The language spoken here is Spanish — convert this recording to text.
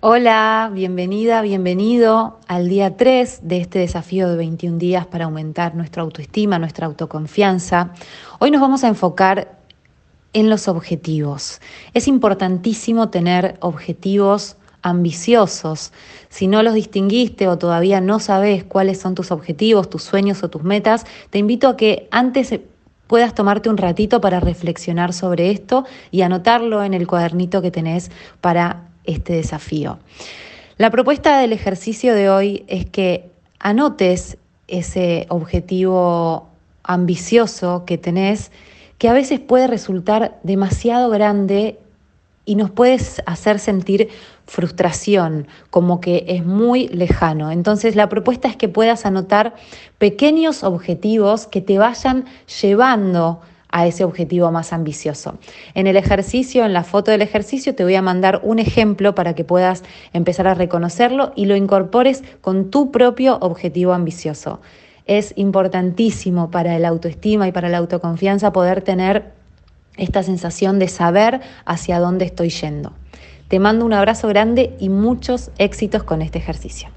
Hola, bienvenida, bienvenido al día 3 de este desafío de 21 días para aumentar nuestra autoestima, nuestra autoconfianza. Hoy nos vamos a enfocar en los objetivos. Es importantísimo tener objetivos ambiciosos. Si no los distinguiste o todavía no sabes cuáles son tus objetivos, tus sueños o tus metas, te invito a que antes puedas tomarte un ratito para reflexionar sobre esto y anotarlo en el cuadernito que tenés para este desafío. La propuesta del ejercicio de hoy es que anotes ese objetivo ambicioso que tenés, que a veces puede resultar demasiado grande y nos puedes hacer sentir frustración, como que es muy lejano. Entonces la propuesta es que puedas anotar pequeños objetivos que te vayan llevando a ese objetivo más ambicioso. En el ejercicio, en la foto del ejercicio, te voy a mandar un ejemplo para que puedas empezar a reconocerlo y lo incorpores con tu propio objetivo ambicioso. Es importantísimo para el autoestima y para la autoconfianza poder tener esta sensación de saber hacia dónde estoy yendo. Te mando un abrazo grande y muchos éxitos con este ejercicio.